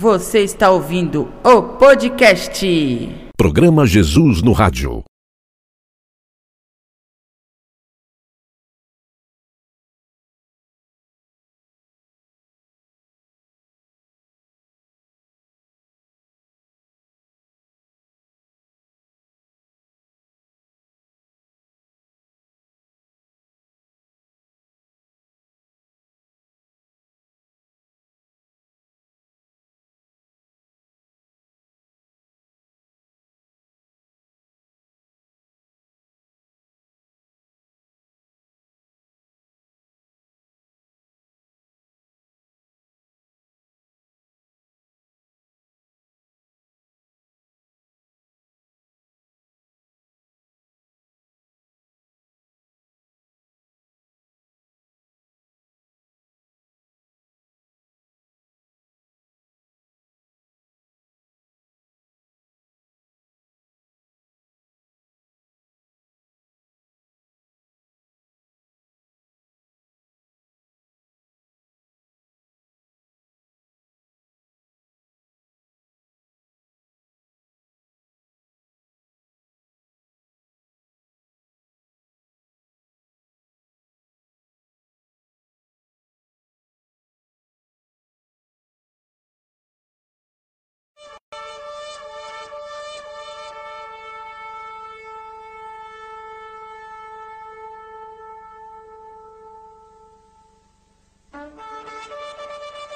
Você está ouvindo o podcast. Programa Jesus no Rádio.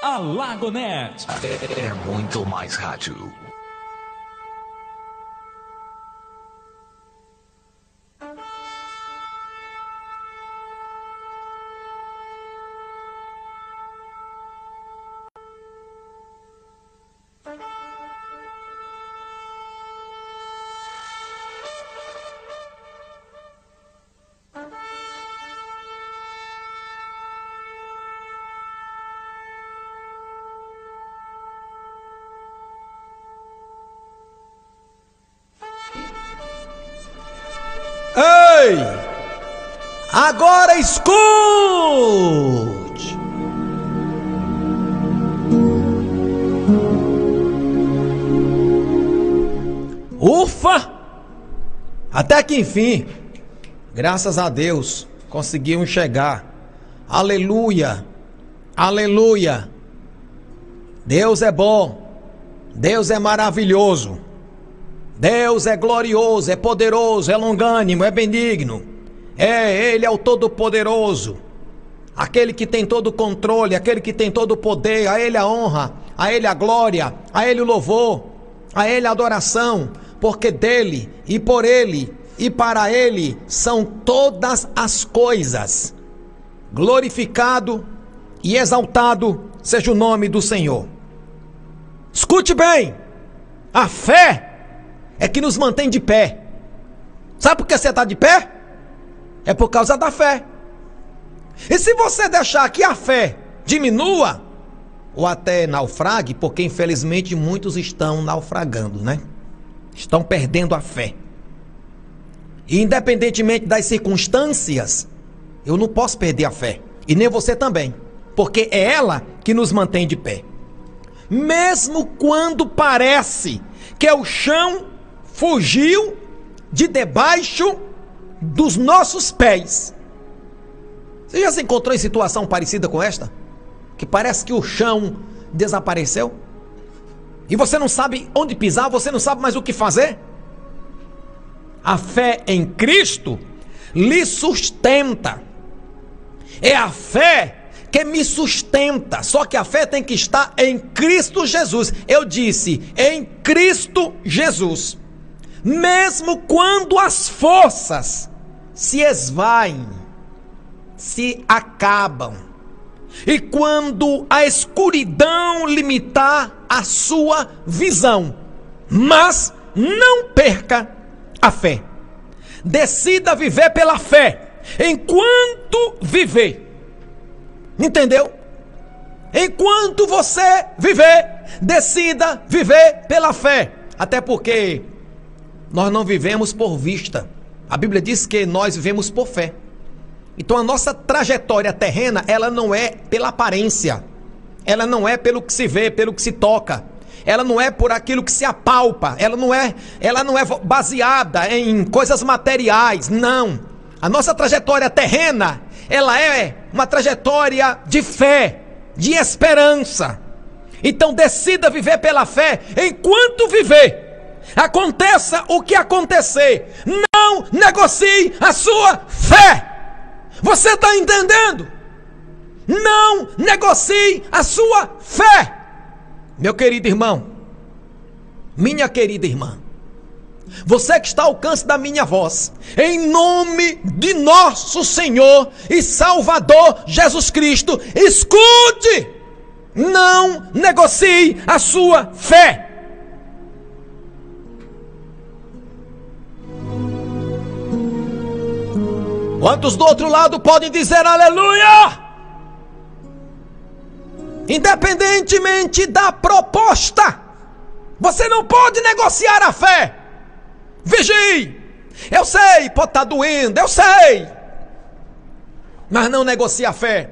Alagonet. É muito mais rádio. Ei! Agora escute! Ufa! Até que enfim, graças a Deus, conseguimos chegar. Aleluia! Aleluia! Deus é bom. Deus é maravilhoso. Deus é glorioso, é poderoso, é longânimo, é benigno. É, Ele é o Todo-Poderoso. Aquele que tem todo o controle, aquele que tem todo o poder, a Ele a honra, a Ele a glória, a Ele o louvor, a Ele a adoração, porque dele e por Ele e para Ele são todas as coisas. Glorificado e exaltado seja o nome do Senhor. Escute bem, a fé é que nos mantém de pé. Sabe por que você está de pé? É por causa da fé. E se você deixar que a fé diminua, ou até naufrague, porque infelizmente muitos estão naufragando, né? Estão perdendo a fé. E independentemente das circunstâncias, eu não posso perder a fé. E nem você também. Porque é ela que nos mantém de pé. Mesmo quando parece que o chão fugiu de debaixo dos nossos pés. Você já se encontrou em situação parecida com esta? Que parece que o chão desapareceu? E você não sabe onde pisar, você não sabe mais o que fazer? A fé em Cristo lhe sustenta. É a fé que me sustenta. Só que a fé tem que estar em Cristo Jesus. Eu disse, em Cristo Jesus mesmo quando as forças se esvaem, se acabam, e quando a escuridão limitar a sua visão, mas não perca a fé. Decida viver pela fé enquanto viver. Entendeu? Enquanto você viver, decida viver pela fé. Até porque nós não vivemos por vista. A Bíblia diz que nós vivemos por fé. Então a nossa trajetória terrena, ela não é pela aparência. Ela não é pelo que se vê, pelo que se toca. ela não é por aquilo que se apalpa, ela não é, ela não é baseada em coisas materiais, não. A nossa trajetória terrena, ela é uma trajetória de fé, de esperança. Então decida viver pela fé enquanto viver. Aconteça o que acontecer, não negocie a sua fé. Você está entendendo? Não negocie a sua fé. Meu querido irmão, minha querida irmã, você que está ao alcance da minha voz, em nome de nosso Senhor e Salvador Jesus Cristo, escute! Não negocie a sua fé. Quantos do outro lado podem dizer aleluia? Independentemente da proposta, você não pode negociar a fé. Vigie. Eu sei, pode estar tá doendo, eu sei. Mas não negocie a fé.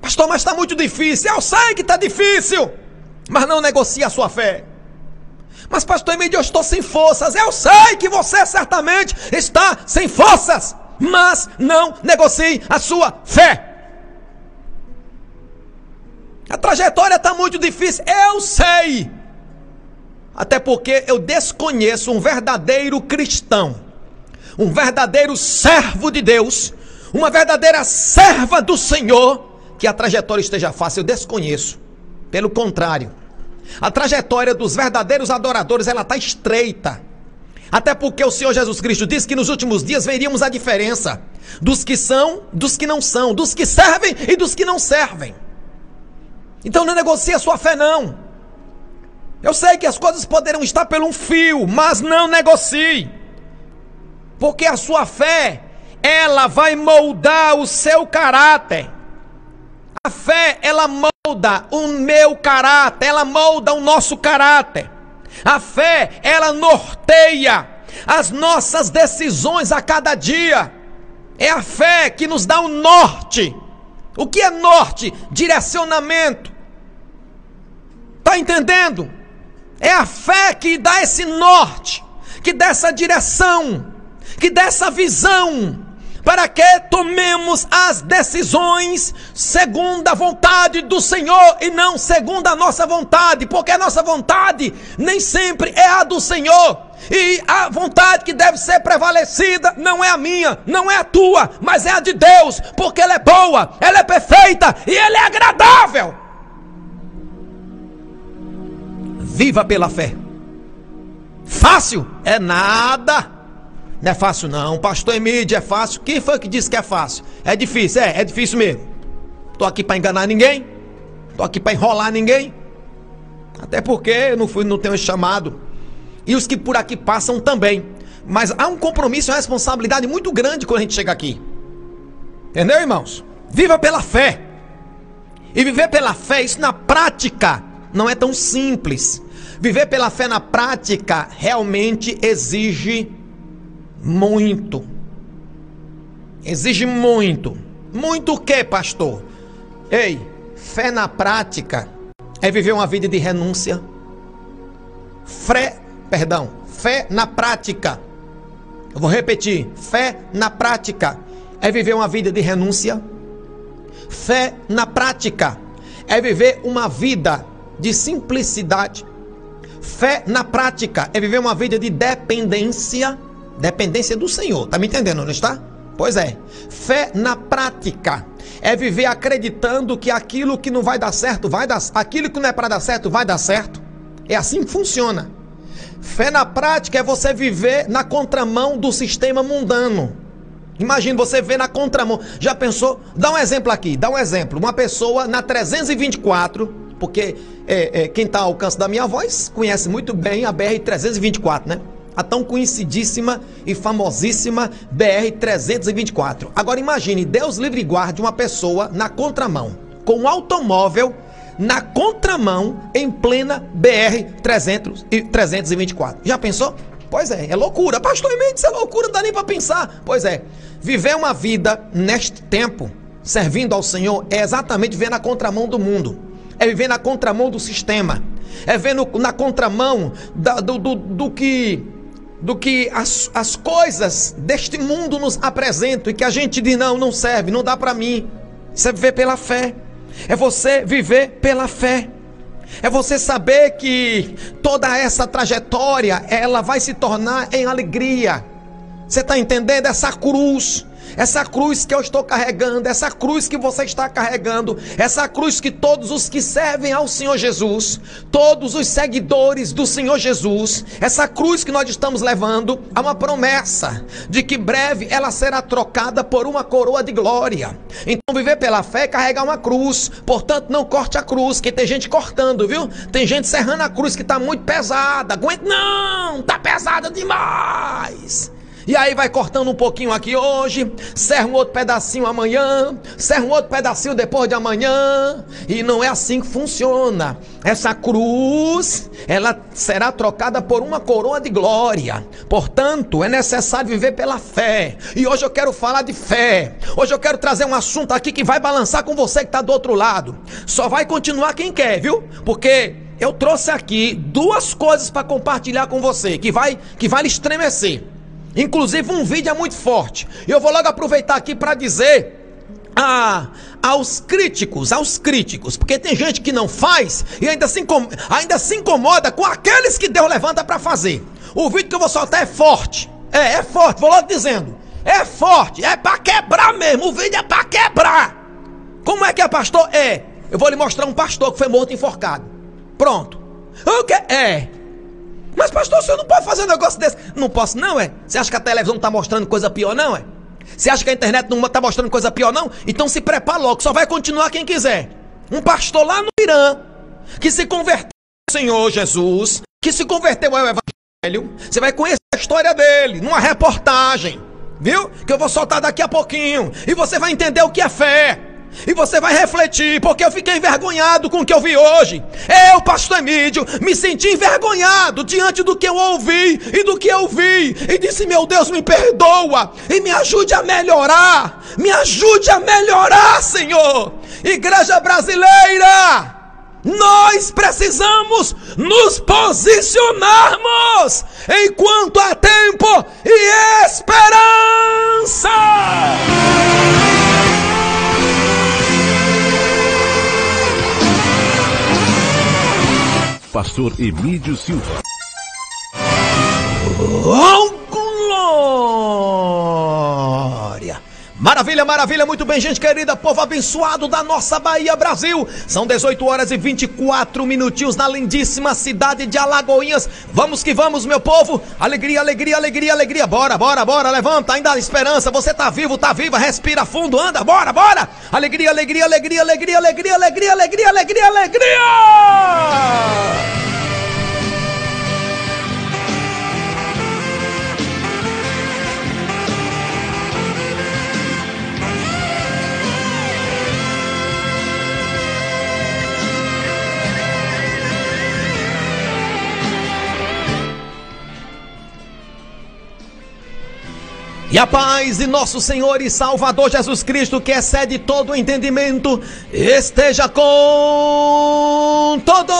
Pastor, mas está muito difícil. Eu sei que está difícil. Mas não negocie a sua fé. Mas, pastor Emílio, eu estou sem forças. Eu sei que você certamente está sem forças. Mas não negocie a sua fé. A trajetória está muito difícil, eu sei. Até porque eu desconheço um verdadeiro cristão, um verdadeiro servo de Deus, uma verdadeira serva do Senhor, que a trajetória esteja fácil, eu desconheço. Pelo contrário, a trajetória dos verdadeiros adoradores ela está estreita. Até porque o Senhor Jesus Cristo disse que nos últimos dias veríamos a diferença dos que são, dos que não são, dos que servem e dos que não servem. Então não negocie a sua fé, não. Eu sei que as coisas poderão estar pelo um fio, mas não negocie. Porque a sua fé, ela vai moldar o seu caráter. A fé, ela molda o meu caráter, ela molda o nosso caráter. A fé, ela norteia as nossas decisões a cada dia. É a fé que nos dá o um norte. O que é norte? Direcionamento. Está entendendo? É a fé que dá esse norte, que dá essa direção, que dá essa visão, para que tomemos as decisões segundo a vontade do Senhor e não segundo a nossa vontade, porque a nossa vontade nem sempre é a do Senhor. E a vontade que deve ser prevalecida não é a minha, não é a tua, mas é a de Deus, porque ela é boa, ela é perfeita e ela é agradável. Viva pela fé. Fácil? É nada. Não é fácil não. Pastor Emílio, é fácil. Quem foi que disse que é fácil? É difícil, é, é difícil mesmo. Tô aqui para enganar ninguém. Tô aqui para enrolar ninguém. Até porque eu não fui, não tenho esse chamado. E os que por aqui passam também. Mas há um compromisso e uma responsabilidade muito grande quando a gente chega aqui. Entendeu, irmãos? Viva pela fé. E viver pela fé, isso na prática, não é tão simples. Viver pela fé na prática realmente exige muito. Exige muito. Muito o que, pastor? Ei, fé na prática é viver uma vida de renúncia. Fé, perdão, fé na prática. Eu vou repetir, fé na prática é viver uma vida de renúncia. Fé na prática é viver uma vida de simplicidade. Fé na prática é viver uma vida de dependência, dependência do Senhor. Tá me entendendo, não está? Pois é. Fé na prática é viver acreditando que aquilo que não vai dar certo vai dar, aquilo que não é para dar certo vai dar certo. É assim que funciona. Fé na prática é você viver na contramão do sistema mundano. Imagina você ver na contramão. Já pensou? Dá um exemplo aqui, dá um exemplo. Uma pessoa na 324 porque é, é, quem está ao alcance da minha voz conhece muito bem a BR-324, né? A tão conhecidíssima e famosíssima BR-324. Agora imagine, Deus livre e guarde uma pessoa na contramão, com um automóvel na contramão em plena BR-324. Já pensou? Pois é, é loucura. Pastor Mendes, é loucura, não dá nem para pensar. Pois é, viver uma vida neste tempo, servindo ao Senhor, é exatamente ver na contramão do mundo. é viver na contramão do sistema, é viver no, na contramão da, do, do, do que do que as, as coisas deste mundo nos apresentam e que a gente diz: não, não serve, não dá para mim. Isso é viver pela fé, é você viver pela fé. É você saber que toda essa trajetória ela vai se tornar em alegria. Você está entendendo essa cruz? Essa cruz que eu estou carregando, essa cruz que você está carregando, essa cruz que todos os que servem ao Senhor Jesus, todos os seguidores do Senhor Jesus, essa cruz que nós estamos levando, há uma promessa de que breve ela será trocada por uma coroa de glória. Então, viver pela fé é carregar uma cruz, portanto, não corte a cruz, que tem gente cortando, viu? Tem gente serrando a cruz que está muito pesada. Aguenta, não, está pesada demais. E aí vai cortando um pouquinho aqui hoje, serra um outro pedacinho amanhã, serra um outro pedacinho depois de amanhã. E não é assim que funciona. Essa cruz, ela será trocada por uma coroa de glória. Portanto, é necessário viver pela fé. E hoje eu quero falar de fé. Hoje eu quero trazer um assunto aqui que vai balançar com você que está do outro lado. Só vai continuar quem quer, viu? Porque eu trouxe aqui duas coisas para compartilhar com você que vai que vai lhe estremecer. Inclusive, um vídeo é muito forte. Eu vou logo aproveitar aqui para dizer a, aos críticos, aos críticos, porque tem gente que não faz e ainda se, incomoda, ainda se incomoda com aqueles que Deus levanta para fazer. O vídeo que eu vou soltar é forte. É, é forte, vou logo dizendo. É forte, é para quebrar mesmo. O vídeo é para quebrar. Como é que é, pastor? É. Eu vou lhe mostrar um pastor que foi morto enforcado. Pronto. O que é? Mas, pastor, o senhor não pode fazer um negócio desse. Não posso, não, é? Você acha que a televisão está mostrando coisa pior, não, é? Você acha que a internet não está mostrando coisa pior, não? Então se prepara logo, só vai continuar quem quiser. Um pastor lá no Irã, que se converteu ao Senhor Jesus, que se converteu ao Evangelho, você vai conhecer a história dele numa reportagem, viu? Que eu vou soltar daqui a pouquinho. E você vai entender o que é fé. E você vai refletir, porque eu fiquei envergonhado com o que eu vi hoje. Eu, pastor Emílio, me senti envergonhado diante do que eu ouvi e do que eu vi. E disse: Meu Deus, me perdoa e me ajude a melhorar. Me ajude a melhorar, Senhor. Igreja brasileira. Nós precisamos nos posicionarmos enquanto há tempo e esperança. Pastor Emílio Silva. Oh, glória! Maravilha, maravilha, muito bem, gente querida, povo abençoado da nossa Bahia, Brasil. São 18 horas e 24 minutinhos na lindíssima cidade de Alagoinhas. Vamos que vamos, meu povo. Alegria, alegria, alegria, alegria. Bora, bora, bora, levanta, ainda há esperança. Você tá vivo, tá viva, respira fundo, anda, bora, bora. Alegria, alegria, alegria, alegria, alegria, alegria, alegria, alegria, alegria. E a paz de nosso Senhor e Salvador Jesus Cristo, que excede todo o entendimento, esteja com todos.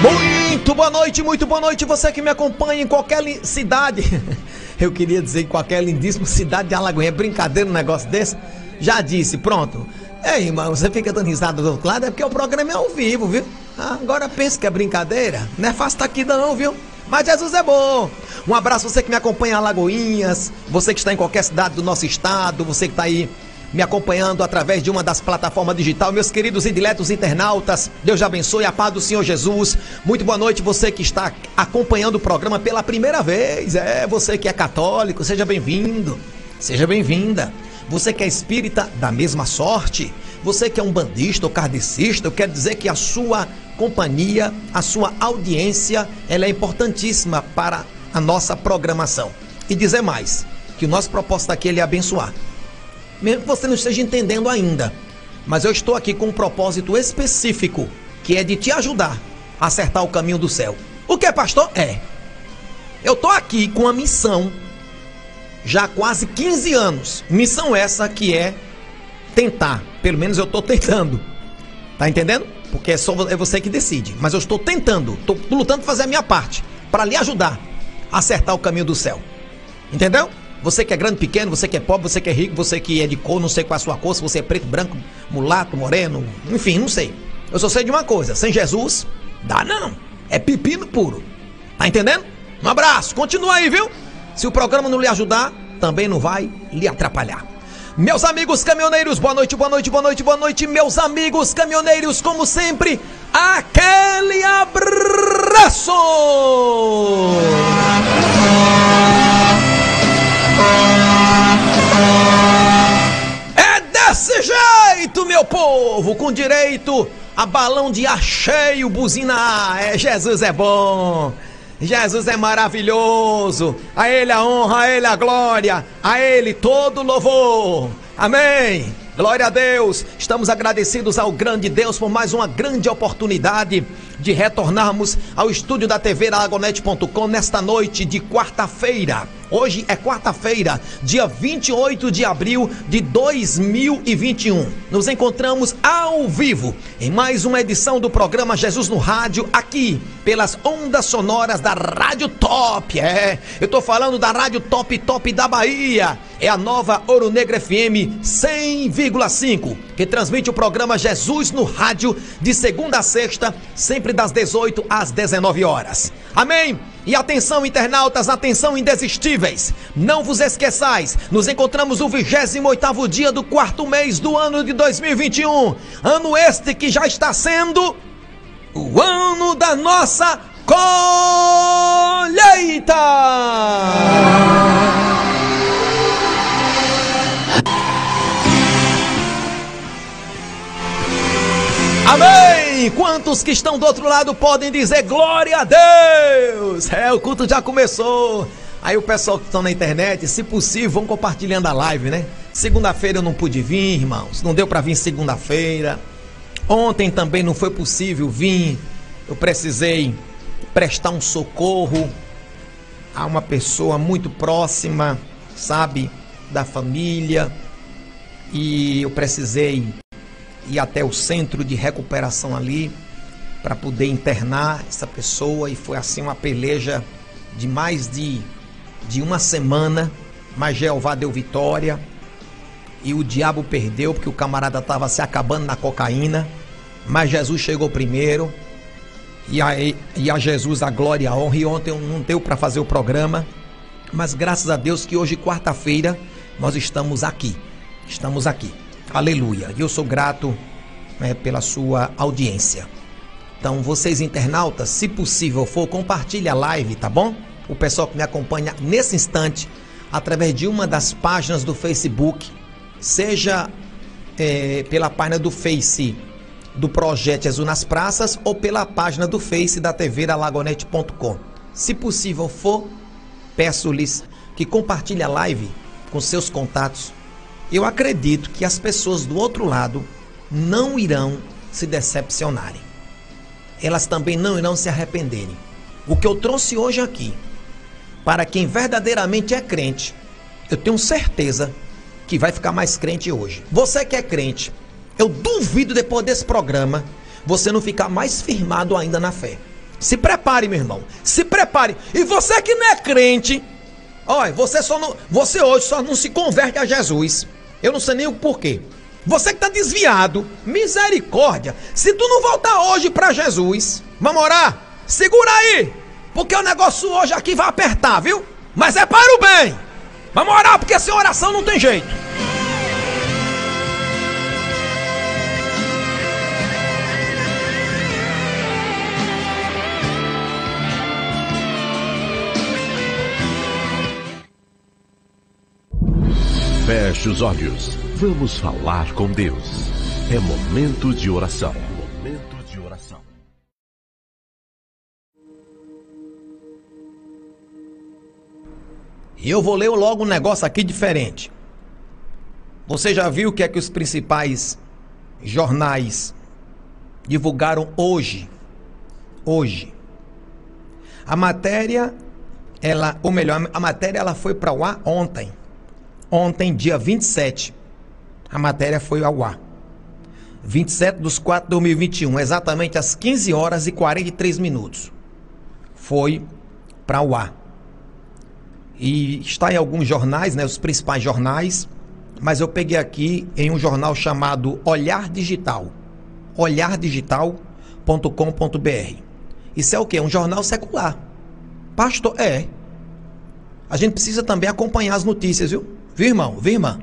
Muito boa noite, muito boa noite, você que me acompanha em qualquer cidade. Eu queria dizer em qualquer lindíssima cidade de Alagoinha. É brincadeira um negócio desse? Já disse, pronto. É, irmão, você fica dando risada do outro lado, é porque o programa é ao vivo, viu? Ah, agora pensa que é brincadeira. Não é fácil estar aqui não, viu? Mas Jesus é bom. Um abraço você que me acompanha em Alagoinhas, você que está em qualquer cidade do nosso estado, você que está aí me acompanhando através de uma das plataformas digitais, meus queridos e diletos internautas, Deus abençoe, a paz do Senhor Jesus. Muito boa noite, você que está acompanhando o programa pela primeira vez, é você que é católico, seja bem-vindo, seja bem-vinda. Você que é espírita, da mesma sorte. Você que é um bandista ou kardecista, eu quero dizer que a sua companhia, a sua audiência, ela é importantíssima para a nossa programação. E dizer mais, que o nosso propósito aqui é abençoar. Mesmo que você não esteja entendendo ainda, mas eu estou aqui com um propósito específico, que é de te ajudar a acertar o caminho do céu. O que é, pastor? É. Eu estou aqui com a missão já há quase 15 anos. Missão essa que é tentar. Pelo menos eu estou tentando. Tá entendendo? Porque é só é você que decide. Mas eu estou tentando, estou lutando fazer a minha parte, para lhe ajudar a acertar o caminho do céu. Entendeu? Você que é grande, pequeno, você que é pobre, você que é rico, você que é de cor, não sei qual é a sua cor, se você é preto, branco, mulato, moreno, enfim, não sei. Eu só sei de uma coisa: sem Jesus, dá não. É pepino puro. Tá entendendo? Um abraço, continua aí, viu? Se o programa não lhe ajudar, também não vai lhe atrapalhar. Meus amigos caminhoneiros, boa noite, boa noite, boa noite, boa noite, meus amigos caminhoneiros, como sempre, aquele abraço! É desse jeito, meu povo, com direito a balão de ar cheio, buzina, é Jesus é bom. Jesus é maravilhoso. A Ele a honra, a Ele a glória, a Ele todo louvor. Amém. Glória a Deus. Estamos agradecidos ao grande Deus por mais uma grande oportunidade de retornarmos ao estúdio da TV Aragonete.com nesta noite de quarta-feira. Hoje é quarta-feira, dia 28 de abril de 2021. Nos encontramos ao vivo em mais uma edição do programa Jesus no Rádio, aqui pelas ondas sonoras da Rádio Top. É, eu tô falando da Rádio Top Top da Bahia. É a nova Ouro Negro FM 100,5, que transmite o programa Jesus no Rádio de segunda a sexta, sempre das 18 às 19 horas. Amém? E atenção, internautas, atenção, indesistíveis. Não vos esqueçais, nos encontramos no 28 dia do quarto mês do ano de 2021. Ano este que já está sendo o ano da nossa colheita. Amém! Quantos que estão do outro lado podem dizer glória a Deus? É, o culto já começou. Aí o pessoal que estão na internet, se possível, vão compartilhando a live, né? Segunda-feira eu não pude vir, irmãos. Não deu para vir segunda-feira. Ontem também não foi possível vir. Eu precisei prestar um socorro a uma pessoa muito próxima, sabe, da família. E eu precisei ir até o centro de recuperação ali para poder internar essa pessoa. E foi assim uma peleja de mais de, de uma semana, mas Jeová deu vitória e o diabo perdeu porque o camarada estava se acabando na cocaína, mas Jesus chegou primeiro. E a, e a Jesus a glória a honra. E ontem não deu para fazer o programa, mas graças a Deus que hoje quarta-feira nós estamos aqui, estamos aqui. Aleluia. E eu sou grato né, pela sua audiência. Então, vocês internautas, se possível for, compartilhe a live, tá bom? O pessoal que me acompanha nesse instante, através de uma das páginas do Facebook, seja é, pela página do Face do Projeto Jesus nas Praças ou pela página do Face da TV da Lagonete.com. Se possível for, peço-lhes que compartilhe a live com seus contatos eu acredito que as pessoas do outro lado não irão se decepcionarem. Elas também não irão se arrependerem. O que eu trouxe hoje aqui, para quem verdadeiramente é crente, eu tenho certeza que vai ficar mais crente hoje. Você que é crente, eu duvido depois desse programa você não ficar mais firmado ainda na fé. Se prepare, meu irmão. Se prepare. E você que não é crente, olha, você só não, você hoje só não se converte a Jesus eu não sei nem o porquê. Você que está desviado, misericórdia. Se tu não voltar hoje para Jesus, vamos orar? Segura aí, porque o negócio hoje aqui vai apertar, viu? Mas é para o bem. Vamos orar, porque sem oração não tem jeito. Feche os olhos. Vamos falar com Deus. É momento de oração. Momento de oração. E eu vou ler logo um negócio aqui diferente. Você já viu o que é que os principais jornais divulgaram hoje? Hoje. A matéria, ela, ou melhor, a matéria ela foi para o ar ontem ontem, dia 27. A matéria foi ao ar. 27 de 4 de 2021, exatamente às 15 horas e 43 minutos. Foi para o ar. E está em alguns jornais, né, os principais jornais, mas eu peguei aqui em um jornal chamado Olhar Digital. olhardigital.com.br. Isso é o quê? Um jornal secular. Pastor, é. A gente precisa também acompanhar as notícias, viu? Viu, irmão? Viu, irmã?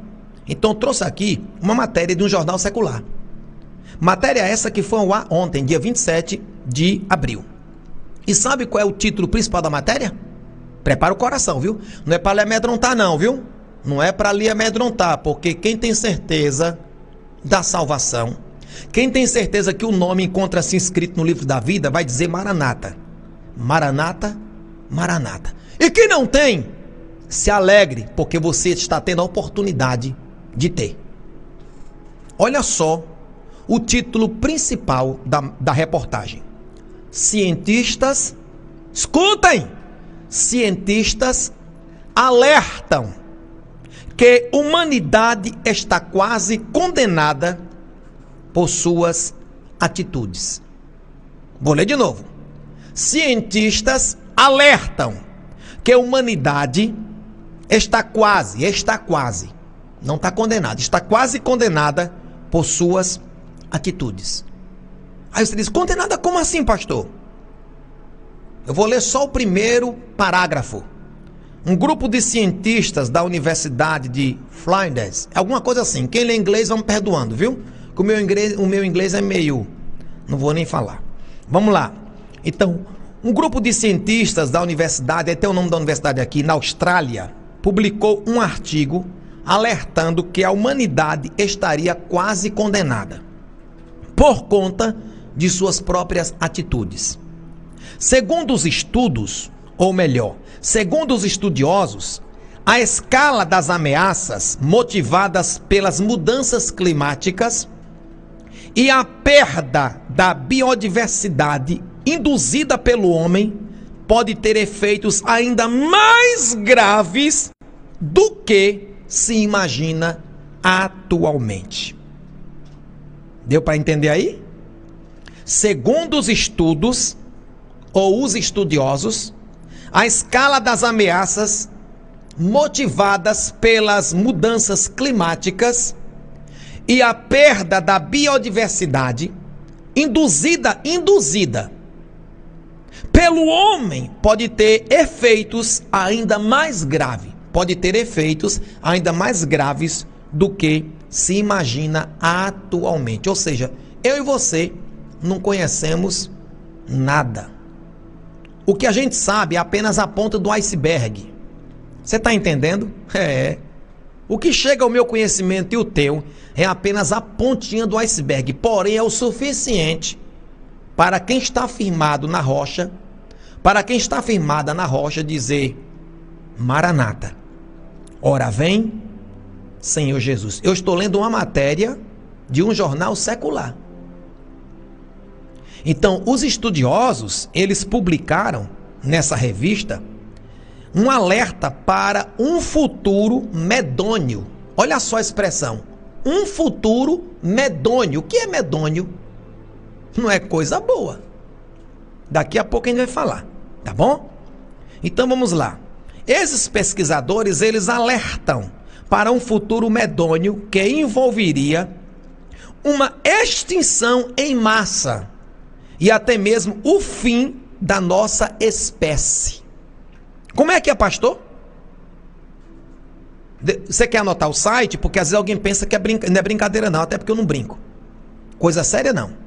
Então trouxe aqui uma matéria de um jornal secular. Matéria essa que foi ao ar ontem, dia 27 de abril. E sabe qual é o título principal da matéria? Prepara o coração, viu? Não é para lhe amedrontar, não, viu? Não é para lhe amedrontar, porque quem tem certeza da salvação, quem tem certeza que o nome encontra-se inscrito no livro da vida, vai dizer Maranata. Maranata, Maranata. E quem não tem, se alegre, porque você está tendo a oportunidade de ter. Olha só o título principal da, da reportagem. Cientistas, escutem! Cientistas alertam que humanidade está quase condenada por suas atitudes. Vou ler de novo. Cientistas alertam que a humanidade está quase, está quase, não está condenada, está quase condenada por suas atitudes. Aí você diz: condenada como assim, pastor? Eu vou ler só o primeiro parágrafo. Um grupo de cientistas da Universidade de Flinders, alguma coisa assim. Quem lê inglês, vamos perdoando, viu? Que o meu inglês, o meu inglês é meio. Não vou nem falar. Vamos lá. Então, um grupo de cientistas da universidade, até o nome da universidade aqui, na Austrália, publicou um artigo alertando que a humanidade estaria quase condenada por conta de suas próprias atitudes. Segundo os estudos, ou melhor, segundo os estudiosos, a escala das ameaças motivadas pelas mudanças climáticas e a perda da biodiversidade induzida pelo homem pode ter efeitos ainda mais graves do que se imagina atualmente. Deu para entender aí? Segundo os estudos ou os estudiosos, a escala das ameaças motivadas pelas mudanças climáticas e a perda da biodiversidade induzida induzida pelo homem pode ter efeitos ainda mais graves, pode ter efeitos ainda mais graves do que se imagina atualmente. Ou seja, eu e você não conhecemos nada. O que a gente sabe é apenas a ponta do iceberg. Você está entendendo? É. O que chega ao meu conhecimento e o teu é apenas a pontinha do iceberg, porém é o suficiente para quem está firmado na rocha, para quem está firmada na rocha dizer: Maranata, ora vem Senhor Jesus. Eu estou lendo uma matéria de um jornal secular. Então, os estudiosos, eles publicaram nessa revista um alerta para um futuro medônio. Olha só a expressão. Um futuro medônio. O que é medônio? Não é coisa boa. Daqui a pouco a gente vai falar, tá bom? Então vamos lá. Esses pesquisadores, eles alertam para um futuro medônio que envolveria uma extinção em massa e até mesmo o fim da nossa espécie. Como é que é, pastor? Você quer anotar o site? Porque às vezes alguém pensa que é brinca... não é brincadeira, não, até porque eu não brinco. Coisa séria, não.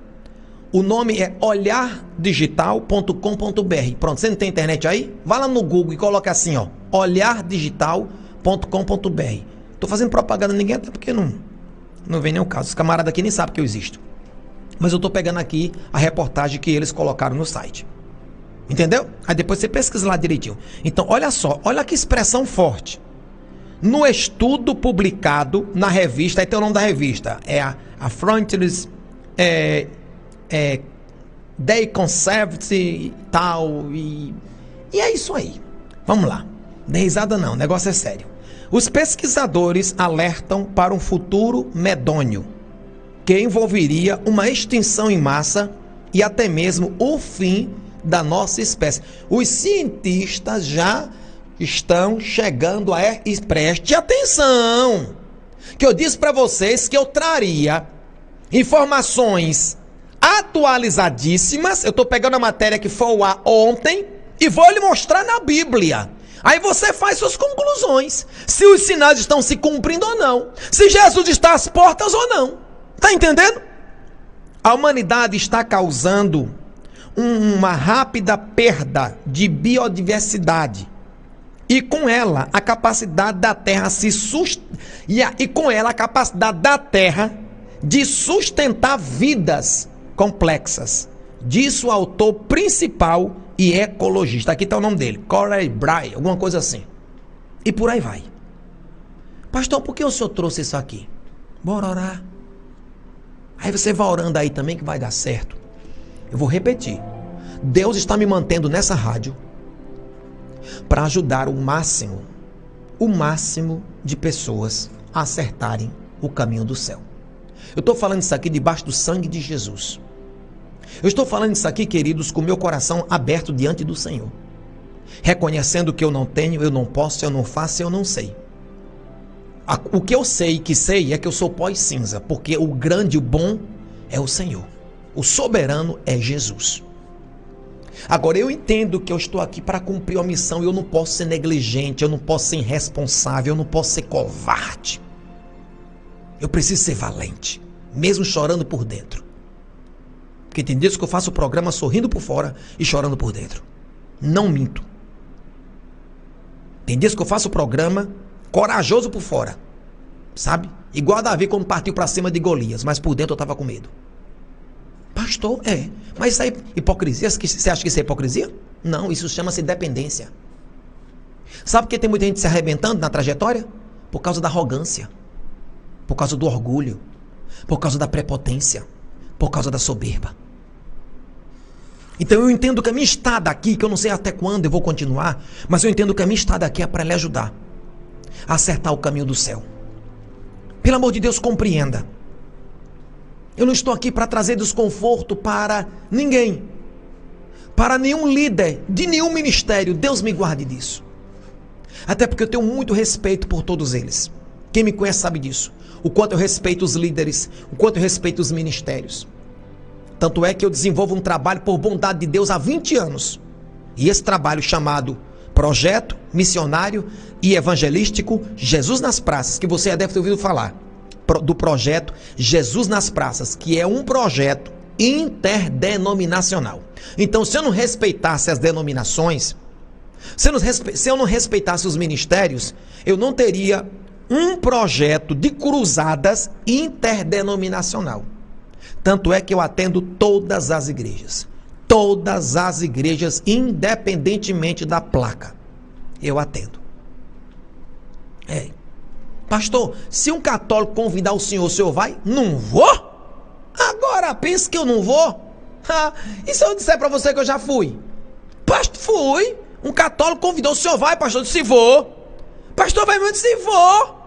O nome é olhardigital.com.br. Pronto, você não tem internet aí? Vá lá no Google e coloque assim, ó, olhardigital.com.br. Tô fazendo propaganda ninguém até porque não não vem nenhum caso. Os camaradas aqui nem sabem que eu existo. Mas eu tô pegando aqui a reportagem que eles colocaram no site. Entendeu? Aí depois você pesquisa lá direitinho. Então, olha só, olha que expressão forte. No estudo publicado na revista, aí tem o nome da revista, é a, a Frontiers é, é, Day Conservative e tal, e, e é isso aí. Vamos lá. Não risada não, o negócio é sério. Os pesquisadores alertam para um futuro medonho, que envolveria uma extinção em massa e até mesmo o fim da nossa espécie. Os cientistas já estão chegando a. Preste atenção! Que eu disse para vocês que eu traria informações atualizadíssimas. Eu estou pegando a matéria que foi ao ar ontem e vou lhe mostrar na Bíblia. Aí você faz suas conclusões. Se os sinais estão se cumprindo ou não. Se Jesus está às portas ou não. Tá entendendo? A humanidade está causando uma rápida perda de biodiversidade. E com ela, a capacidade da Terra se sust... e, a... e com ela a capacidade da Terra de sustentar vidas complexas. Disso o autor principal e ecologista. Aqui está o nome dele, Corey Bry, alguma coisa assim. E por aí vai. Pastor, por que o senhor trouxe isso aqui? Bora orar. Aí você vai orando aí também que vai dar certo. Eu vou repetir. Deus está me mantendo nessa rádio para ajudar o máximo, o máximo de pessoas a acertarem o caminho do céu. Eu estou falando isso aqui debaixo do sangue de Jesus. Eu estou falando isso aqui, queridos, com meu coração aberto diante do Senhor. Reconhecendo que eu não tenho, eu não posso, eu não faço, eu não sei. O que eu sei que sei é que eu sou pó e cinza, porque o grande, o bom é o Senhor. O soberano é Jesus. Agora eu entendo que eu estou aqui para cumprir uma missão eu não posso ser negligente, eu não posso ser irresponsável, eu não posso ser covarde. Eu preciso ser valente, mesmo chorando por dentro. Porque tem dias que eu faço o programa sorrindo por fora e chorando por dentro. Não minto. Tem dias que eu faço o programa corajoso por fora. Sabe? Igual a Davi quando partiu para cima de Golias, mas por dentro eu estava com medo. Pastor, é. Mas isso é hipocrisia? Você acha que isso é hipocrisia? Não, isso chama-se dependência. Sabe por que tem muita gente se arrebentando na trajetória? Por causa da arrogância por causa do orgulho, por causa da prepotência, por causa da soberba. Então eu entendo que a minha estada aqui, que eu não sei até quando eu vou continuar, mas eu entendo que a minha estada aqui é para lhe ajudar a acertar o caminho do céu. Pelo amor de Deus, compreenda. Eu não estou aqui para trazer desconforto para ninguém, para nenhum líder de nenhum ministério. Deus me guarde disso. Até porque eu tenho muito respeito por todos eles. Quem me conhece sabe disso o quanto eu respeito os líderes, o quanto eu respeito os ministérios. Tanto é que eu desenvolvo um trabalho por bondade de Deus há 20 anos. E esse trabalho chamado Projeto Missionário e Evangelístico Jesus nas Praças, que você já deve ter ouvido falar, do projeto Jesus nas Praças, que é um projeto interdenominacional. Então, se eu não respeitasse as denominações, se eu não, respeitasse os ministérios, eu não teria um projeto de cruzadas interdenominacional. Tanto é que eu atendo todas as igrejas. Todas as igrejas, independentemente da placa. Eu atendo. É. Pastor, se um católico convidar o senhor, o senhor vai? Não vou? Agora pensa que eu não vou? Ah, e se eu disser para você que eu já fui? Pastor, fui. Um católico convidou, o senhor vai, pastor? Eu disse, vou. Pastor, vai, eu disse, vou.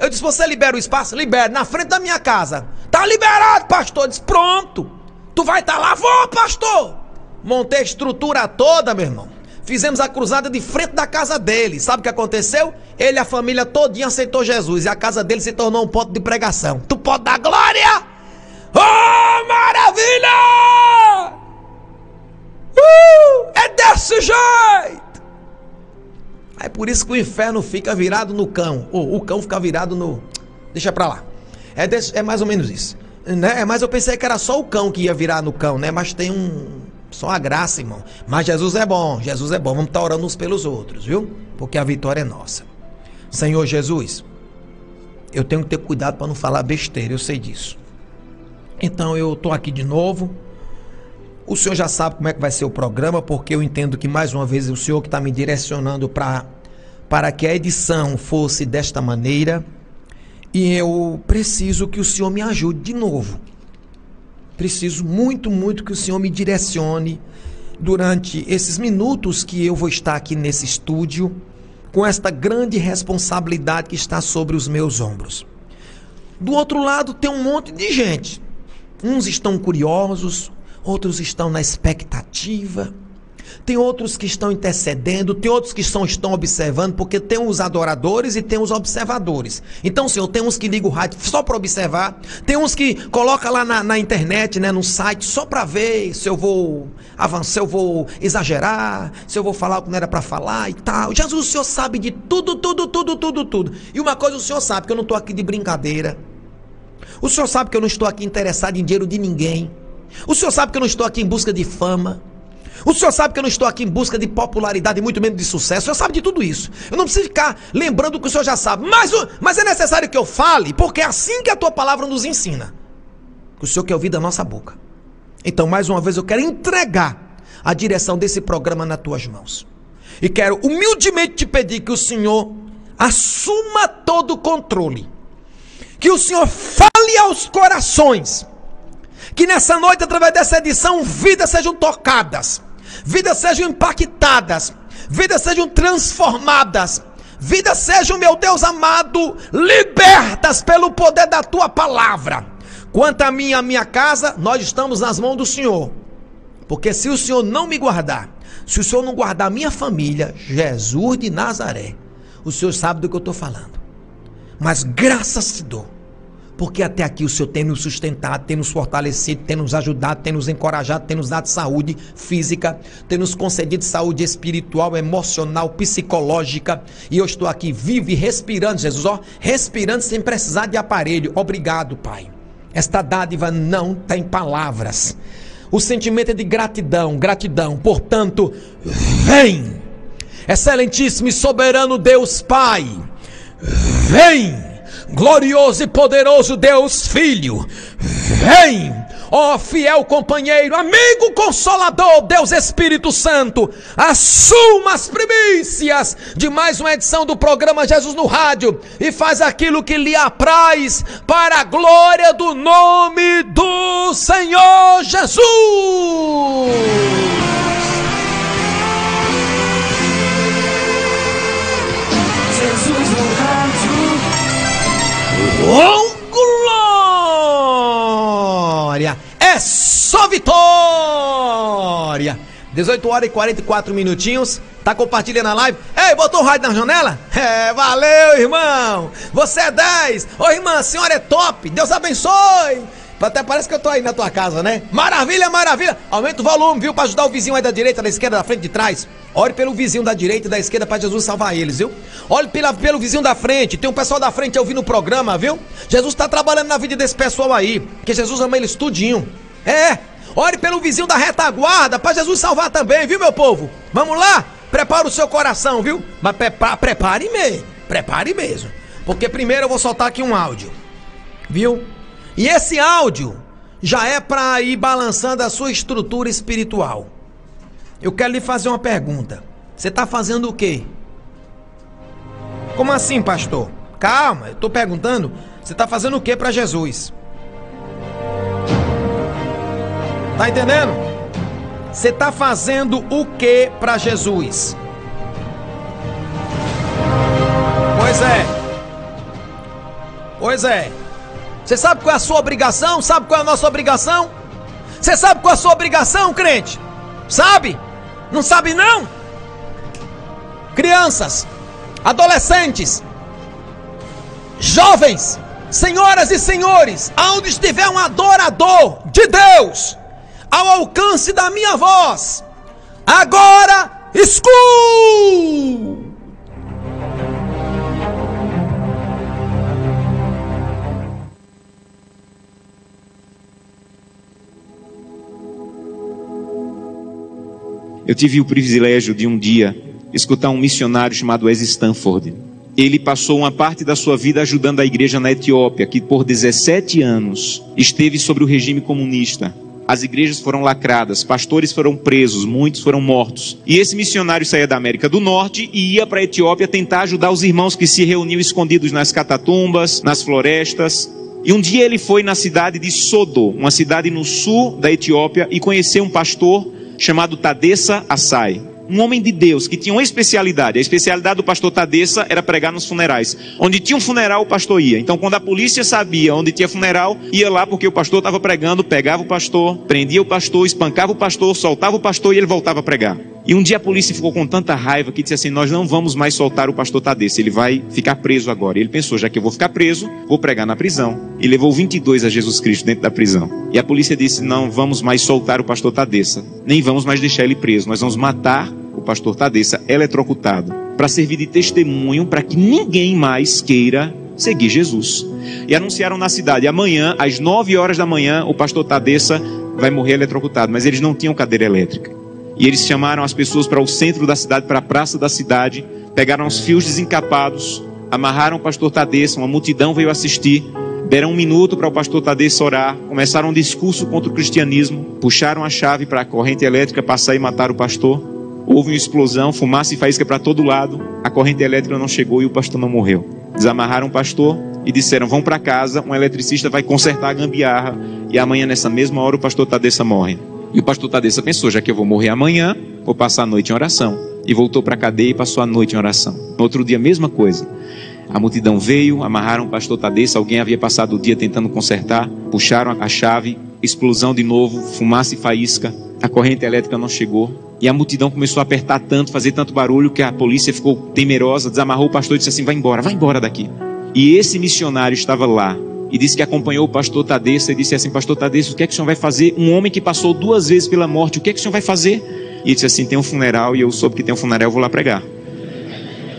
Eu disse: Você libera o espaço? Libera, na frente da minha casa. Tá liberado, pastor. Disse: Pronto. Tu vai estar tá lá? Vou, pastor. Montei a estrutura toda, meu irmão. Fizemos a cruzada de frente da casa dele. Sabe o que aconteceu? Ele e a família todinha aceitou Jesus. E a casa dele se tornou um ponto de pregação. Tu pode dar glória? Oh, maravilha! Uh, é desse jeito! É por isso que o inferno fica virado no cão. Ou o cão fica virado no. Deixa pra lá. É, desse, é mais ou menos isso. Né? Mas eu pensei que era só o cão que ia virar no cão, né? Mas tem um. Só a graça, irmão. Mas Jesus é bom, Jesus é bom. Vamos estar orando uns pelos outros, viu? Porque a vitória é nossa. Senhor Jesus, eu tenho que ter cuidado para não falar besteira, eu sei disso. Então eu tô aqui de novo. O senhor já sabe como é que vai ser o programa, porque eu entendo que mais uma vez é o senhor que está me direcionando para para que a edição fosse desta maneira. E eu preciso que o senhor me ajude de novo. Preciso muito, muito que o senhor me direcione durante esses minutos que eu vou estar aqui nesse estúdio com esta grande responsabilidade que está sobre os meus ombros. Do outro lado tem um monte de gente. Uns estão curiosos, outros estão na expectativa. Tem outros que estão intercedendo, tem outros que estão, estão observando, porque tem os adoradores e tem os observadores. Então, Senhor, tem uns que ligam o rádio só para observar, tem uns que colocam lá na, na internet, né, no site, só para ver se eu vou avançar, se eu vou exagerar, se eu vou falar o que não era para falar e tal. Jesus, o Senhor sabe de tudo, tudo, tudo, tudo, tudo. E uma coisa o Senhor sabe, que eu não estou aqui de brincadeira. O Senhor sabe que eu não estou aqui interessado em dinheiro de ninguém. O Senhor sabe que eu não estou aqui em busca de fama. O senhor sabe que eu não estou aqui em busca de popularidade, muito menos de sucesso. O senhor sabe de tudo isso. Eu não preciso ficar lembrando o que o senhor já sabe. Mas, mas é necessário que eu fale, porque é assim que a tua palavra nos ensina. O senhor quer ouvir da nossa boca. Então, mais uma vez, eu quero entregar a direção desse programa nas tuas mãos. E quero humildemente te pedir que o senhor assuma todo o controle. Que o senhor fale aos corações. Que nessa noite, através dessa edição, vidas sejam tocadas vidas sejam impactadas, vidas sejam transformadas, vidas sejam, meu Deus amado, libertas pelo poder da tua palavra. Quanto a mim e a minha casa, nós estamos nas mãos do Senhor. Porque se o Senhor não me guardar, se o Senhor não guardar a minha família, Jesus de Nazaré, o Senhor sabe do que eu estou falando. Mas graças te dou porque até aqui o Senhor tem nos sustentado, tem nos fortalecido, tem nos ajudado, tem nos encorajado, tem nos dado saúde física, tem nos concedido saúde espiritual, emocional, psicológica. E eu estou aqui vivo e respirando, Jesus, ó, respirando sem precisar de aparelho. Obrigado, Pai. Esta dádiva não tem palavras. O sentimento é de gratidão, gratidão. Portanto, vem, excelentíssimo e soberano Deus Pai, vem glorioso e poderoso Deus Filho, vem, ó fiel companheiro, amigo consolador, Deus Espírito Santo, assuma as primícias de mais uma edição do programa Jesus no Rádio e faz aquilo que lhe apraz para a glória do nome do Senhor Jesus. Oh, glória! É só vitória! 18 horas e 44 minutinhos. Tá compartilhando a live? Ei, botou o rádio na janela? É, valeu, irmão! Você é 10! Ô, irmã, a senhora é top! Deus abençoe! Até parece que eu tô aí na tua casa, né? Maravilha, maravilha! Aumenta o volume, viu? Pra ajudar o vizinho aí da direita, da esquerda, da frente, de trás. Ore pelo vizinho da direita e da esquerda para Jesus salvar eles, viu? Olhe pela, pelo vizinho da frente. Tem um pessoal da frente ouvindo o programa, viu? Jesus está trabalhando na vida desse pessoal aí. Que Jesus ama eles tudinho. É. Ore pelo vizinho da retaguarda para Jesus salvar também, viu, meu povo? Vamos lá? Prepara o seu coração, viu? Mas prepare, prepare mesmo. Prepare mesmo. Porque primeiro eu vou soltar aqui um áudio. Viu? E esse áudio já é para ir balançando a sua estrutura espiritual. Eu quero lhe fazer uma pergunta. Você está fazendo o quê? Como assim, pastor? Calma, eu estou perguntando. Você está fazendo o que para Jesus? Tá entendendo? Você está fazendo o que para Jesus? Pois é. Pois é. Você sabe qual é a sua obrigação? Sabe qual é a nossa obrigação? Você sabe qual é a sua obrigação, crente? Sabe? Não sabe não? Crianças, adolescentes, jovens, senhoras e senhores, aonde estiver um adorador de Deus, ao alcance da minha voz, agora escute! Eu tive o privilégio de um dia escutar um missionário chamado Wes Stanford. Ele passou uma parte da sua vida ajudando a igreja na Etiópia, que por 17 anos esteve sobre o regime comunista. As igrejas foram lacradas, pastores foram presos, muitos foram mortos. E esse missionário saía da América do Norte e ia para a Etiópia tentar ajudar os irmãos que se reuniam escondidos nas catatumbas, nas florestas. E um dia ele foi na cidade de Sodo, uma cidade no sul da Etiópia, e conheceu um pastor chamado Tadessa Assai. Um homem de Deus que tinha uma especialidade. A especialidade do pastor Tadeça era pregar nos funerais. Onde tinha um funeral, o pastor ia. Então, quando a polícia sabia onde tinha funeral, ia lá porque o pastor estava pregando, pegava o pastor, prendia o pastor, espancava o pastor, soltava o pastor e ele voltava a pregar. E um dia a polícia ficou com tanta raiva que disse assim: Nós não vamos mais soltar o pastor Tadeça, ele vai ficar preso agora. E ele pensou: Já que eu vou ficar preso, vou pregar na prisão. E levou 22 a Jesus Cristo dentro da prisão. E a polícia disse: Não vamos mais soltar o pastor Tadeça, nem vamos mais deixar ele preso, nós vamos matar o pastor Tadeça eletrocutado, para servir de testemunho para que ninguém mais queira seguir Jesus. E anunciaram na cidade: amanhã, às 9 horas da manhã, o pastor Tadeça vai morrer eletrocutado. Mas eles não tinham cadeira elétrica. E eles chamaram as pessoas para o centro da cidade, para a praça da cidade, pegaram os fios desencapados, amarraram o pastor Tadeça, uma multidão veio assistir. Deram um minuto para o pastor Tadeça orar, começaram um discurso contra o cristianismo, puxaram a chave para a corrente elétrica passar e matar o pastor. Houve uma explosão, fumaça e faísca para todo lado. A corrente elétrica não chegou e o pastor não morreu. Desamarraram o pastor e disseram: Vão para casa, um eletricista vai consertar a gambiarra. E amanhã, nessa mesma hora, o pastor Tadeça morre. E o pastor Tadeça pensou: Já que eu vou morrer amanhã, vou passar a noite em oração. E voltou para a cadeia e passou a noite em oração. No outro dia, a mesma coisa. A multidão veio, amarraram o pastor Tadeça, alguém havia passado o dia tentando consertar, puxaram a chave, explosão de novo, fumaça e faísca, a corrente elétrica não chegou. E a multidão começou a apertar tanto, fazer tanto barulho, que a polícia ficou temerosa, desamarrou o pastor e disse assim: vai embora, vai embora daqui. E esse missionário estava lá e disse que acompanhou o pastor Tadeça e disse assim: Pastor Tadeça, o que é que o senhor vai fazer? Um homem que passou duas vezes pela morte, o que é que o senhor vai fazer? E ele disse assim: Tem um funeral e eu soube que tem um funeral, eu vou lá pregar.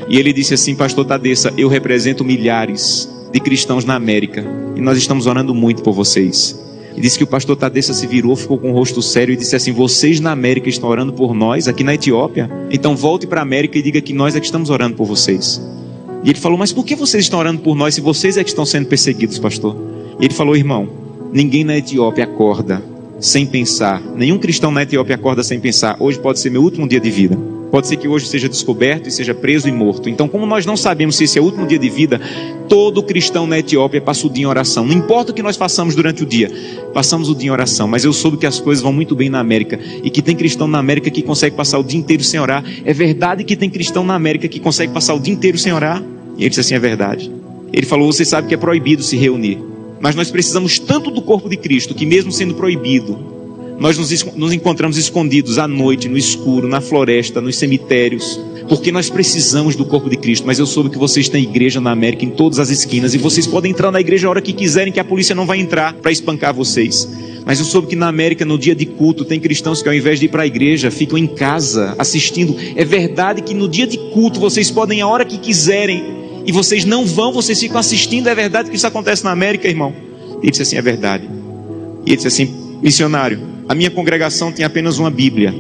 E ele disse assim: Pastor Tadeça, eu represento milhares de cristãos na América e nós estamos orando muito por vocês. E disse que o pastor Tadeça se virou, ficou com o rosto sério e disse assim: Vocês na América estão orando por nós, aqui na Etiópia? Então volte para a América e diga que nós é que estamos orando por vocês. E ele falou: Mas por que vocês estão orando por nós se vocês é que estão sendo perseguidos, pastor? E ele falou: Irmão, ninguém na Etiópia acorda sem pensar. Nenhum cristão na Etiópia acorda sem pensar. Hoje pode ser meu último dia de vida. Pode ser que hoje seja descoberto e seja preso e morto. Então, como nós não sabemos se esse é o último dia de vida, todo cristão na Etiópia passa o dia em oração. Não importa o que nós façamos durante o dia, passamos o dia em oração. Mas eu soube que as coisas vão muito bem na América e que tem cristão na América que consegue passar o dia inteiro sem orar. É verdade que tem cristão na América que consegue passar o dia inteiro sem orar? E ele disse assim: é verdade. Ele falou: você sabe que é proibido se reunir. Mas nós precisamos tanto do corpo de Cristo que, mesmo sendo proibido, nós nos, nos, encontramos escondidos à noite, no escuro, na floresta, nos cemitérios, porque nós precisamos do corpo de Cristo. Mas eu soube que vocês têm igreja na América em todas as esquinas e vocês podem entrar na igreja a hora que quiserem, que a polícia não vai entrar para espancar vocês. Mas eu soube que na América, no dia de culto, tem cristãos que ao invés de ir para a igreja, ficam em casa assistindo. É verdade que no dia de culto vocês podem a hora que quiserem e vocês não vão, vocês ficam assistindo. É verdade que isso acontece na América, irmão? Ele disse assim: é verdade. E ele disse assim: missionário a minha congregação tinha apenas uma Bíblia.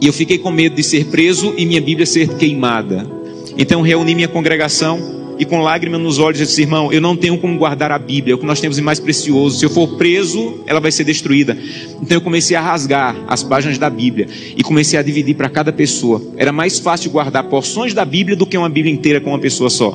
E eu fiquei com medo de ser preso e minha Bíblia ser queimada. Então reuni minha congregação e com lágrimas nos olhos disse: irmão, eu não tenho como guardar a Bíblia, é o que nós temos de mais precioso. Se eu for preso, ela vai ser destruída. Então eu comecei a rasgar as páginas da Bíblia e comecei a dividir para cada pessoa. Era mais fácil guardar porções da Bíblia do que uma Bíblia inteira com uma pessoa só.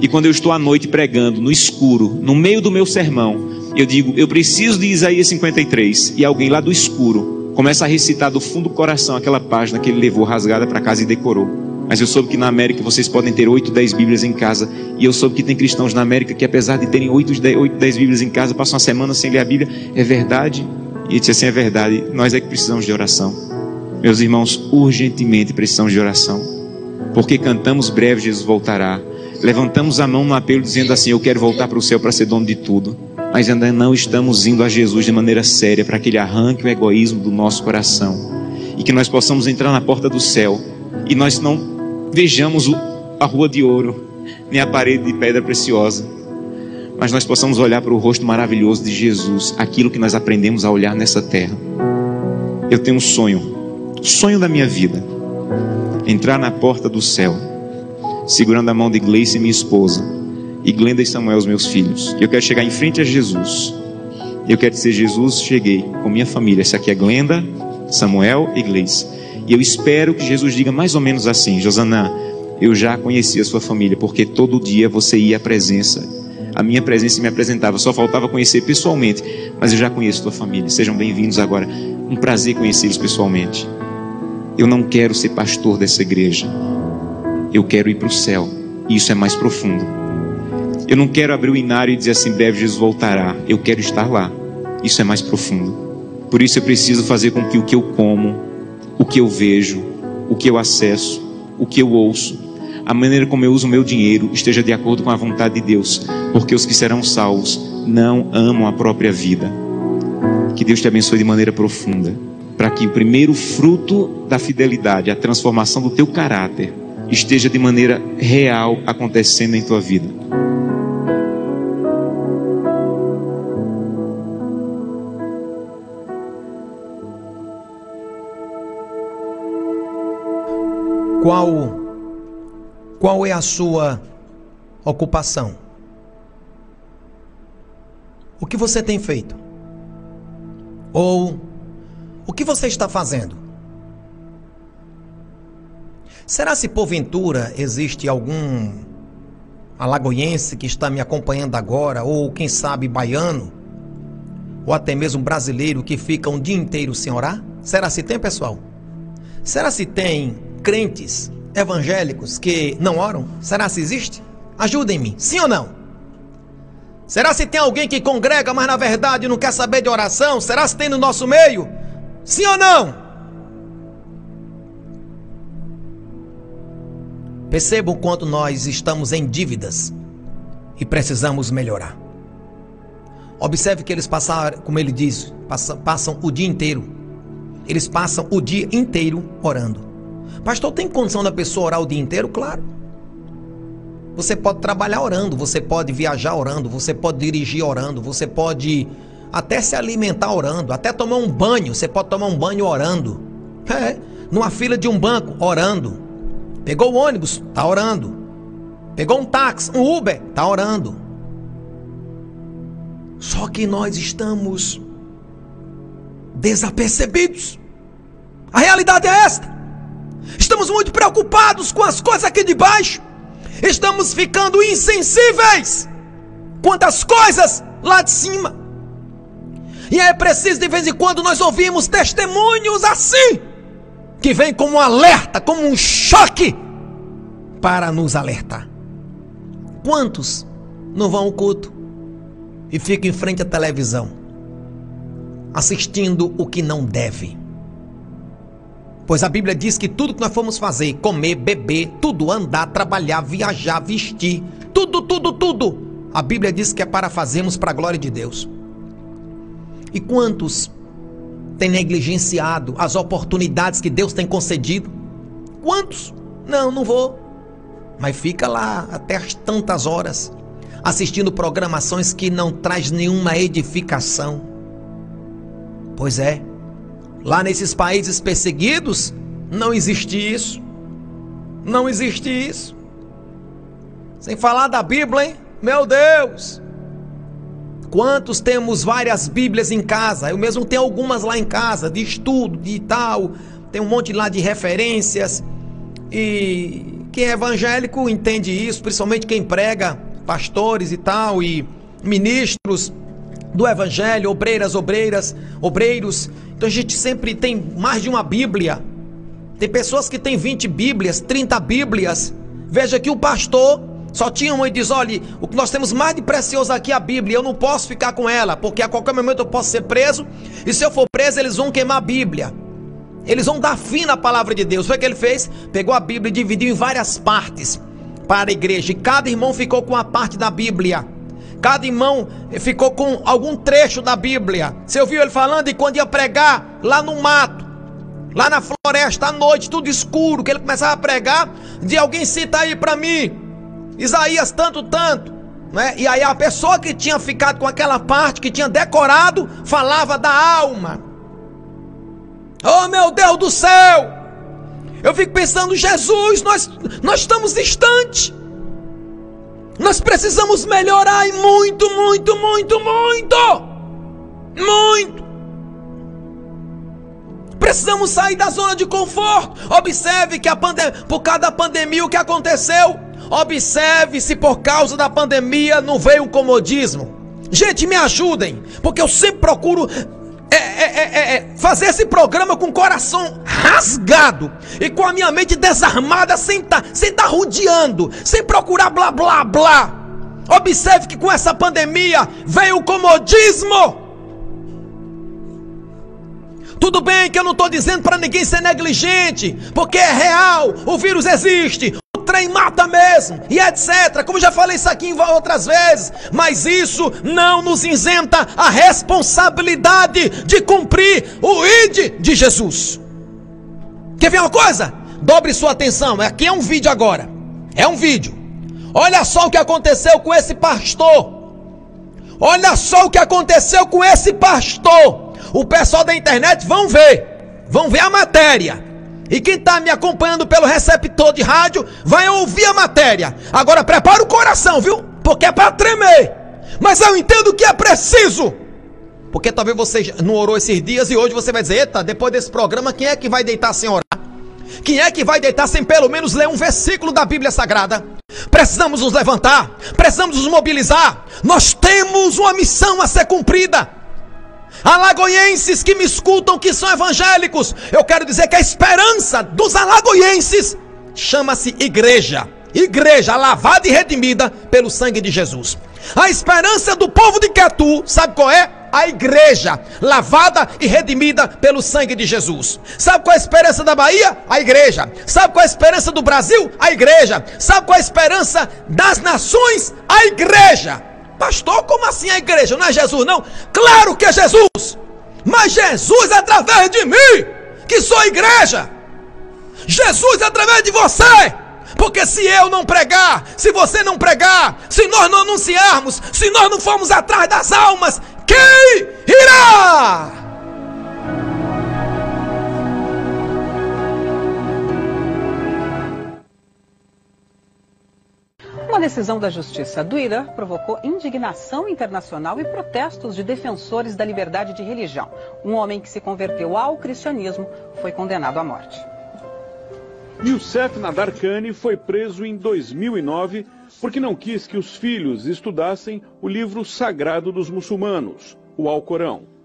E quando eu estou à noite pregando, no escuro, no meio do meu sermão, eu digo, eu preciso de Isaías 53, e alguém lá do escuro começa a recitar do fundo do coração aquela página que ele levou rasgada para casa e decorou. Mas eu soube que na América vocês podem ter 8, 10 Bíblias em casa. E eu soube que tem cristãos na América que, apesar de terem 8, 10, 8, 10 Bíblias em casa, passam uma semana sem ler a Bíblia. É verdade? E ele disse assim: é verdade. Nós é que precisamos de oração. Meus irmãos, urgentemente precisamos de oração. Porque cantamos breve, Jesus voltará. Levantamos a mão no apelo dizendo assim: Eu quero voltar para o céu para ser dono de tudo mas ainda não estamos indo a Jesus de maneira séria para que Ele arranque o egoísmo do nosso coração e que nós possamos entrar na porta do céu e nós não vejamos a rua de ouro nem a parede de pedra preciosa, mas nós possamos olhar para o rosto maravilhoso de Jesus, aquilo que nós aprendemos a olhar nessa terra. Eu tenho um sonho, sonho da minha vida, entrar na porta do céu, segurando a mão de Gleice, minha esposa e Glenda e Samuel, os meus filhos. Eu quero chegar em frente a Jesus. Eu quero dizer, Jesus, cheguei com minha família. Essa aqui é Glenda, Samuel e. E eu espero que Jesus diga mais ou menos assim: Josanã, eu já conheci a sua família, porque todo dia você ia à presença. A minha presença me apresentava, só faltava conhecer pessoalmente, mas eu já conheço tua família. Sejam bem-vindos agora. Um prazer conhecê-los pessoalmente. Eu não quero ser pastor dessa igreja. Eu quero ir para o céu. E isso é mais profundo. Eu não quero abrir o inário e dizer assim: breve Jesus voltará. Eu quero estar lá. Isso é mais profundo. Por isso eu preciso fazer com que o que eu como, o que eu vejo, o que eu acesso, o que eu ouço, a maneira como eu uso o meu dinheiro esteja de acordo com a vontade de Deus, porque os que serão salvos não amam a própria vida. Que Deus te abençoe de maneira profunda, para que o primeiro fruto da fidelidade, a transformação do teu caráter, esteja de maneira real acontecendo em tua vida. Qual qual é a sua ocupação? O que você tem feito? Ou o que você está fazendo? Será se porventura existe algum alagoense que está me acompanhando agora, ou quem sabe baiano, ou até mesmo brasileiro que fica um dia inteiro sem orar? Será se tem, pessoal? Será se tem crentes evangélicos que não oram? Será se existe? Ajudem-me, sim ou não? Será se tem alguém que congrega, mas na verdade não quer saber de oração? Será se tem no nosso meio? Sim ou não? Percebam quanto nós estamos em dívidas e precisamos melhorar. Observe que eles passaram, como ele diz, passam, passam o dia inteiro. Eles passam o dia inteiro orando. Pastor, tem condição da pessoa orar o dia inteiro? Claro. Você pode trabalhar orando, você pode viajar orando, você pode dirigir orando, você pode até se alimentar orando, até tomar um banho, você pode tomar um banho orando. É, numa fila de um banco, orando. Pegou o ônibus, tá orando. Pegou um táxi, um Uber, tá orando. Só que nós estamos desapercebidos. A realidade é esta. Estamos muito preocupados com as coisas aqui de baixo. Estamos ficando insensíveis quanto às coisas lá de cima. E é preciso de vez em quando nós ouvimos testemunhos assim, que vem como um alerta, como um choque para nos alertar. Quantos não vão ao culto e ficam em frente à televisão, assistindo o que não devem? Pois a Bíblia diz que tudo que nós formos fazer, comer, beber, tudo, andar, trabalhar, viajar, vestir, tudo, tudo, tudo, a Bíblia diz que é para fazermos para a glória de Deus. E quantos têm negligenciado as oportunidades que Deus tem concedido? Quantos? Não, não vou. Mas fica lá até as tantas horas assistindo programações que não traz nenhuma edificação. Pois é, Lá nesses países perseguidos, não existe isso. Não existe isso. Sem falar da Bíblia, hein? Meu Deus! Quantos temos várias Bíblias em casa? Eu mesmo tenho algumas lá em casa, de estudo, de tal. Tem um monte lá de referências. E quem é evangélico entende isso, principalmente quem prega, pastores e tal, e ministros do evangelho, obreiras, obreiras, obreiros. Então a gente sempre tem mais de uma Bíblia. Tem pessoas que têm 20 Bíblias, 30 Bíblias. Veja que o pastor só tinha uma e diz: olha, o que nós temos mais de precioso aqui é a Bíblia. Eu não posso ficar com ela, porque a qualquer momento eu posso ser preso. E se eu for preso, eles vão queimar a Bíblia. Eles vão dar fim na palavra de Deus. Foi o que ele fez? Pegou a Bíblia e dividiu em várias partes para a igreja. E cada irmão ficou com a parte da Bíblia. Cada irmão ficou com algum trecho da Bíblia. Você ouviu ele falando e quando ia pregar lá no mato, lá na floresta à noite, tudo escuro, que ele começava a pregar, de alguém cita aí para mim, Isaías tanto, tanto. Né? E aí a pessoa que tinha ficado com aquela parte, que tinha decorado, falava da alma. Oh meu Deus do céu! Eu fico pensando, Jesus, nós, nós estamos distantes. Nós precisamos melhorar e muito, muito, muito, muito. Muito. Precisamos sair da zona de conforto. Observe que a pandemia, por causa da pandemia, o que aconteceu? Observe se por causa da pandemia não veio um comodismo. Gente, me ajudem, porque eu sempre procuro é, é, é, é, fazer esse programa com o coração rasgado e com a minha mente desarmada, sem estar tá, sem tá rodeando, sem procurar blá blá blá. Observe que com essa pandemia veio o comodismo. Tudo bem que eu não estou dizendo para ninguém ser negligente, porque é real, o vírus existe, o trem mata mesmo, e etc. Como já falei isso aqui outras vezes, mas isso não nos isenta a responsabilidade de cumprir o ID de Jesus. Quer ver uma coisa? Dobre sua atenção, aqui é um vídeo agora. É um vídeo. Olha só o que aconteceu com esse pastor. Olha só o que aconteceu com esse pastor. O pessoal da internet vão ver. Vão ver a matéria. E quem está me acompanhando pelo receptor de rádio vai ouvir a matéria. Agora prepara o coração, viu? Porque é para tremer. Mas eu entendo que é preciso. Porque talvez você não orou esses dias e hoje você vai dizer: Eita, depois desse programa, quem é que vai deitar sem orar? Quem é que vai deitar sem pelo menos ler um versículo da Bíblia Sagrada? Precisamos nos levantar, precisamos nos mobilizar. Nós temos uma missão a ser cumprida. Alagoenses que me escutam, que são evangélicos, eu quero dizer que a esperança dos alagoenses chama-se igreja. Igreja lavada e redimida pelo sangue de Jesus. A esperança do povo de Quetu, sabe qual é? a igreja, lavada e redimida pelo sangue de Jesus. Sabe qual é a esperança da Bahia? A igreja. Sabe qual é a esperança do Brasil? A igreja. Sabe qual é a esperança das nações? A igreja. Pastor, como assim a igreja? Não é Jesus, não? Claro que é Jesus! Mas Jesus através de mim, que sou igreja. Jesus através de você. Porque se eu não pregar, se você não pregar, se nós não anunciarmos, se nós não formos atrás das almas, quem irá? Uma decisão da Justiça do Irã provocou indignação internacional e protestos de defensores da liberdade de religião. Um homem que se converteu ao cristianismo foi condenado à morte. Youssef Nadarkhani foi preso em 2009 porque não quis que os filhos estudassem o livro sagrado dos muçulmanos, o Alcorão.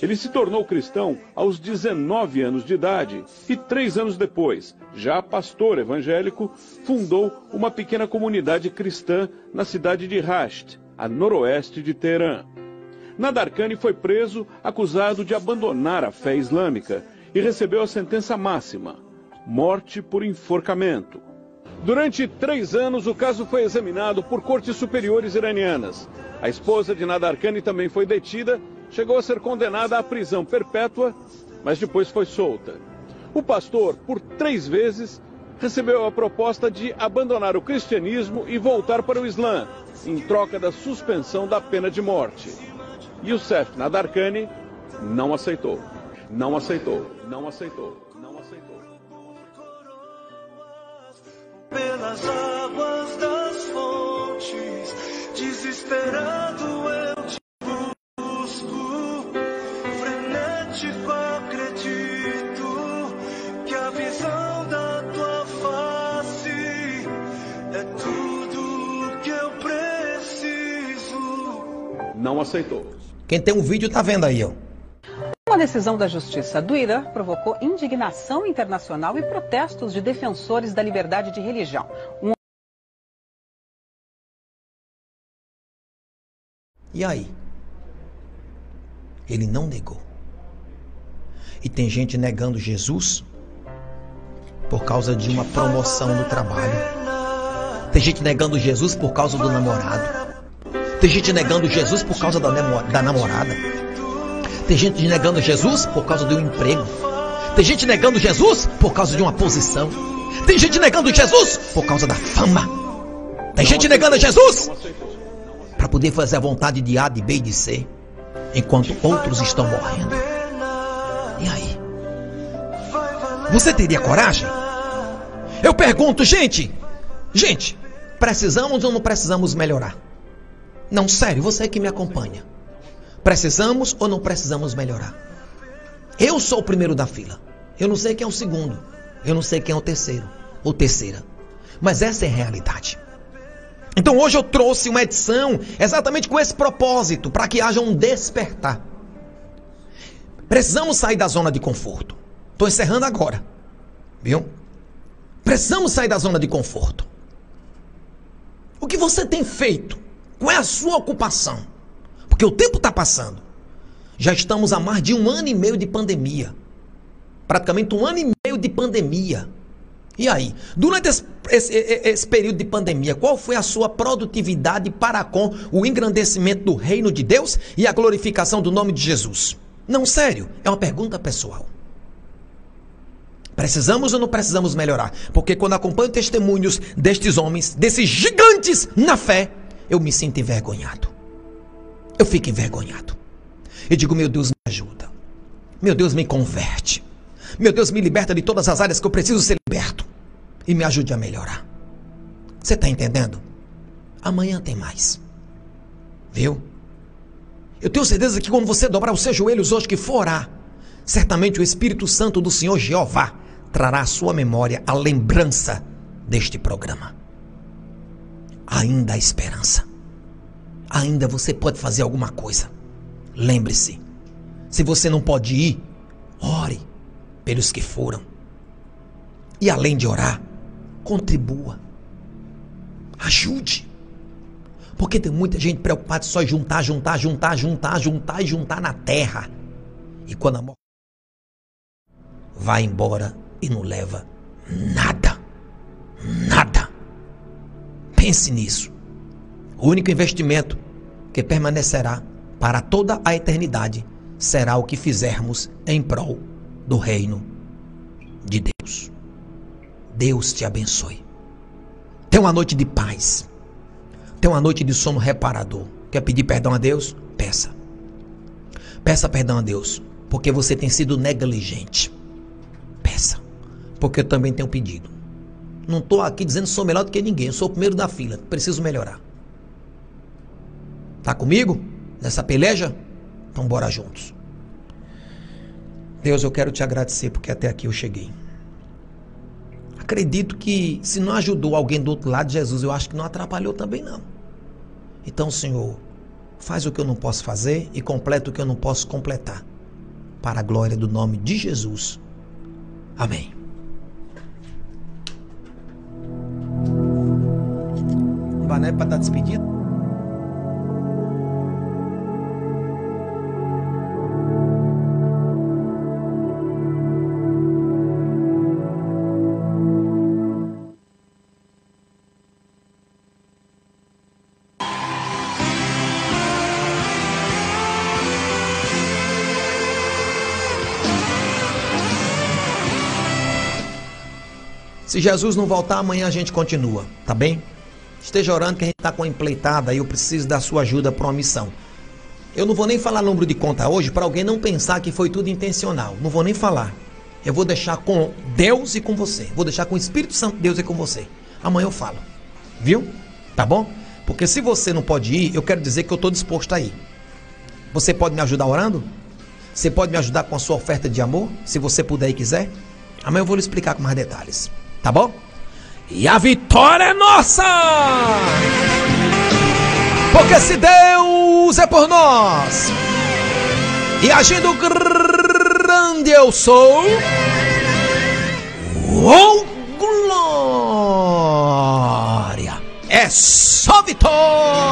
Ele se tornou cristão aos 19 anos de idade e, três anos depois, já pastor evangélico, fundou uma pequena comunidade cristã na cidade de Rasht, a noroeste de Teherã. Nadarkhani foi preso acusado de abandonar a fé islâmica e recebeu a sentença máxima: morte por enforcamento. Durante três anos, o caso foi examinado por cortes superiores iranianas. A esposa de Nadarkhani também foi detida, chegou a ser condenada à prisão perpétua, mas depois foi solta. O pastor, por três vezes, recebeu a proposta de abandonar o cristianismo e voltar para o Islã, em troca da suspensão da pena de morte. Youssef Nadarkhani não aceitou. Não aceitou. Não aceitou. pelas águas das fontes, desesperado eu Não aceitou. Quem tem um vídeo tá vendo aí, ó. Uma decisão da Justiça do Irã provocou indignação internacional e protestos de defensores da liberdade de religião. Um... E aí? Ele não negou. E tem gente negando Jesus por causa de uma promoção no trabalho. Tem gente negando Jesus por causa do namorado. Tem gente negando Jesus por causa da, da namorada. Tem gente negando Jesus por causa de um emprego. Tem gente negando Jesus por causa de uma posição. Tem gente negando Jesus por causa da fama. Tem gente negando Jesus para poder fazer a vontade de A, de B e de C, enquanto outros estão morrendo. E aí? Você teria coragem? Eu pergunto, gente, gente, precisamos ou não precisamos melhorar? Não, sério, você que me acompanha. Precisamos ou não precisamos melhorar? Eu sou o primeiro da fila. Eu não sei quem é o segundo. Eu não sei quem é o terceiro ou terceira. Mas essa é a realidade. Então hoje eu trouxe uma edição exatamente com esse propósito, para que haja um despertar. Precisamos sair da zona de conforto. Estou encerrando agora. Viu? Precisamos sair da zona de conforto. O que você tem feito? Qual é a sua ocupação? Porque o tempo está passando. Já estamos há mais de um ano e meio de pandemia. Praticamente um ano e meio de pandemia. E aí? Durante esse, esse, esse, período de pandemia, qual foi a sua produtividade para com o engrandecimento do reino de Deus e a glorificação do nome de Jesus? Não, sério, é uma pergunta pessoal. Precisamos ou não precisamos melhorar? Porque quando acompanho testemunhos destes homens, desses gigantes na fé, eu me sinto envergonhado. Eu fico envergonhado. Eu digo, meu Deus, me ajuda. Meu Deus, me converte. Meu Deus, me liberta de todas as áreas que eu preciso ser liberto. E me ajude a melhorar. Você está entendendo? Amanhã tem mais. Viu? Eu tenho certeza que quando você dobrar os seus joelhos hoje que for certamente o Espírito Santo do Senhor Jeová trará à sua memória a lembrança deste programa. Ainda há esperança. Ainda você pode fazer alguma coisa. Lembre-se, se você não pode ir, ore pelos que foram. E além de orar, contribua. Ajude. Porque tem muita gente preocupada só em juntar, juntar, juntar, juntar, juntar e juntar na terra. E quando a morte vai embora e não leva nada. Nada. Pense nisso. O único investimento que permanecerá para toda a eternidade será o que fizermos em prol do reino de Deus. Deus te abençoe. Tenha uma noite de paz. Tenha uma noite de sono reparador. Quer pedir perdão a Deus? Peça. Peça perdão a Deus, porque você tem sido negligente. Peça, porque eu também tenho pedido. Não estou aqui dizendo que sou melhor do que ninguém. Eu sou o primeiro da fila. Preciso melhorar. Tá comigo? Nessa peleja? Então bora juntos. Deus, eu quero te agradecer porque até aqui eu cheguei. Acredito que se não ajudou alguém do outro lado, Jesus, eu acho que não atrapalhou também não. Então, Senhor, faz o que eu não posso fazer e completa o que eu não posso completar. Para a glória do nome de Jesus. Amém. Para dar despedida? Se Jesus não voltar, amanhã a gente continua, tá bem? Esteja orando que a gente está com a empleitada e eu preciso da sua ajuda para uma missão. Eu não vou nem falar número de conta hoje para alguém não pensar que foi tudo intencional. Não vou nem falar. Eu vou deixar com Deus e com você. Vou deixar com o Espírito Santo Deus e com você. Amanhã eu falo. Viu? Tá bom? Porque se você não pode ir, eu quero dizer que eu estou disposto a ir. Você pode me ajudar orando? Você pode me ajudar com a sua oferta de amor? Se você puder e quiser? Amanhã eu vou lhe explicar com mais detalhes. Tá bom? E a vitória é nossa! Porque se Deus é por nós e agindo grande eu sou, oh glória! É só vitória!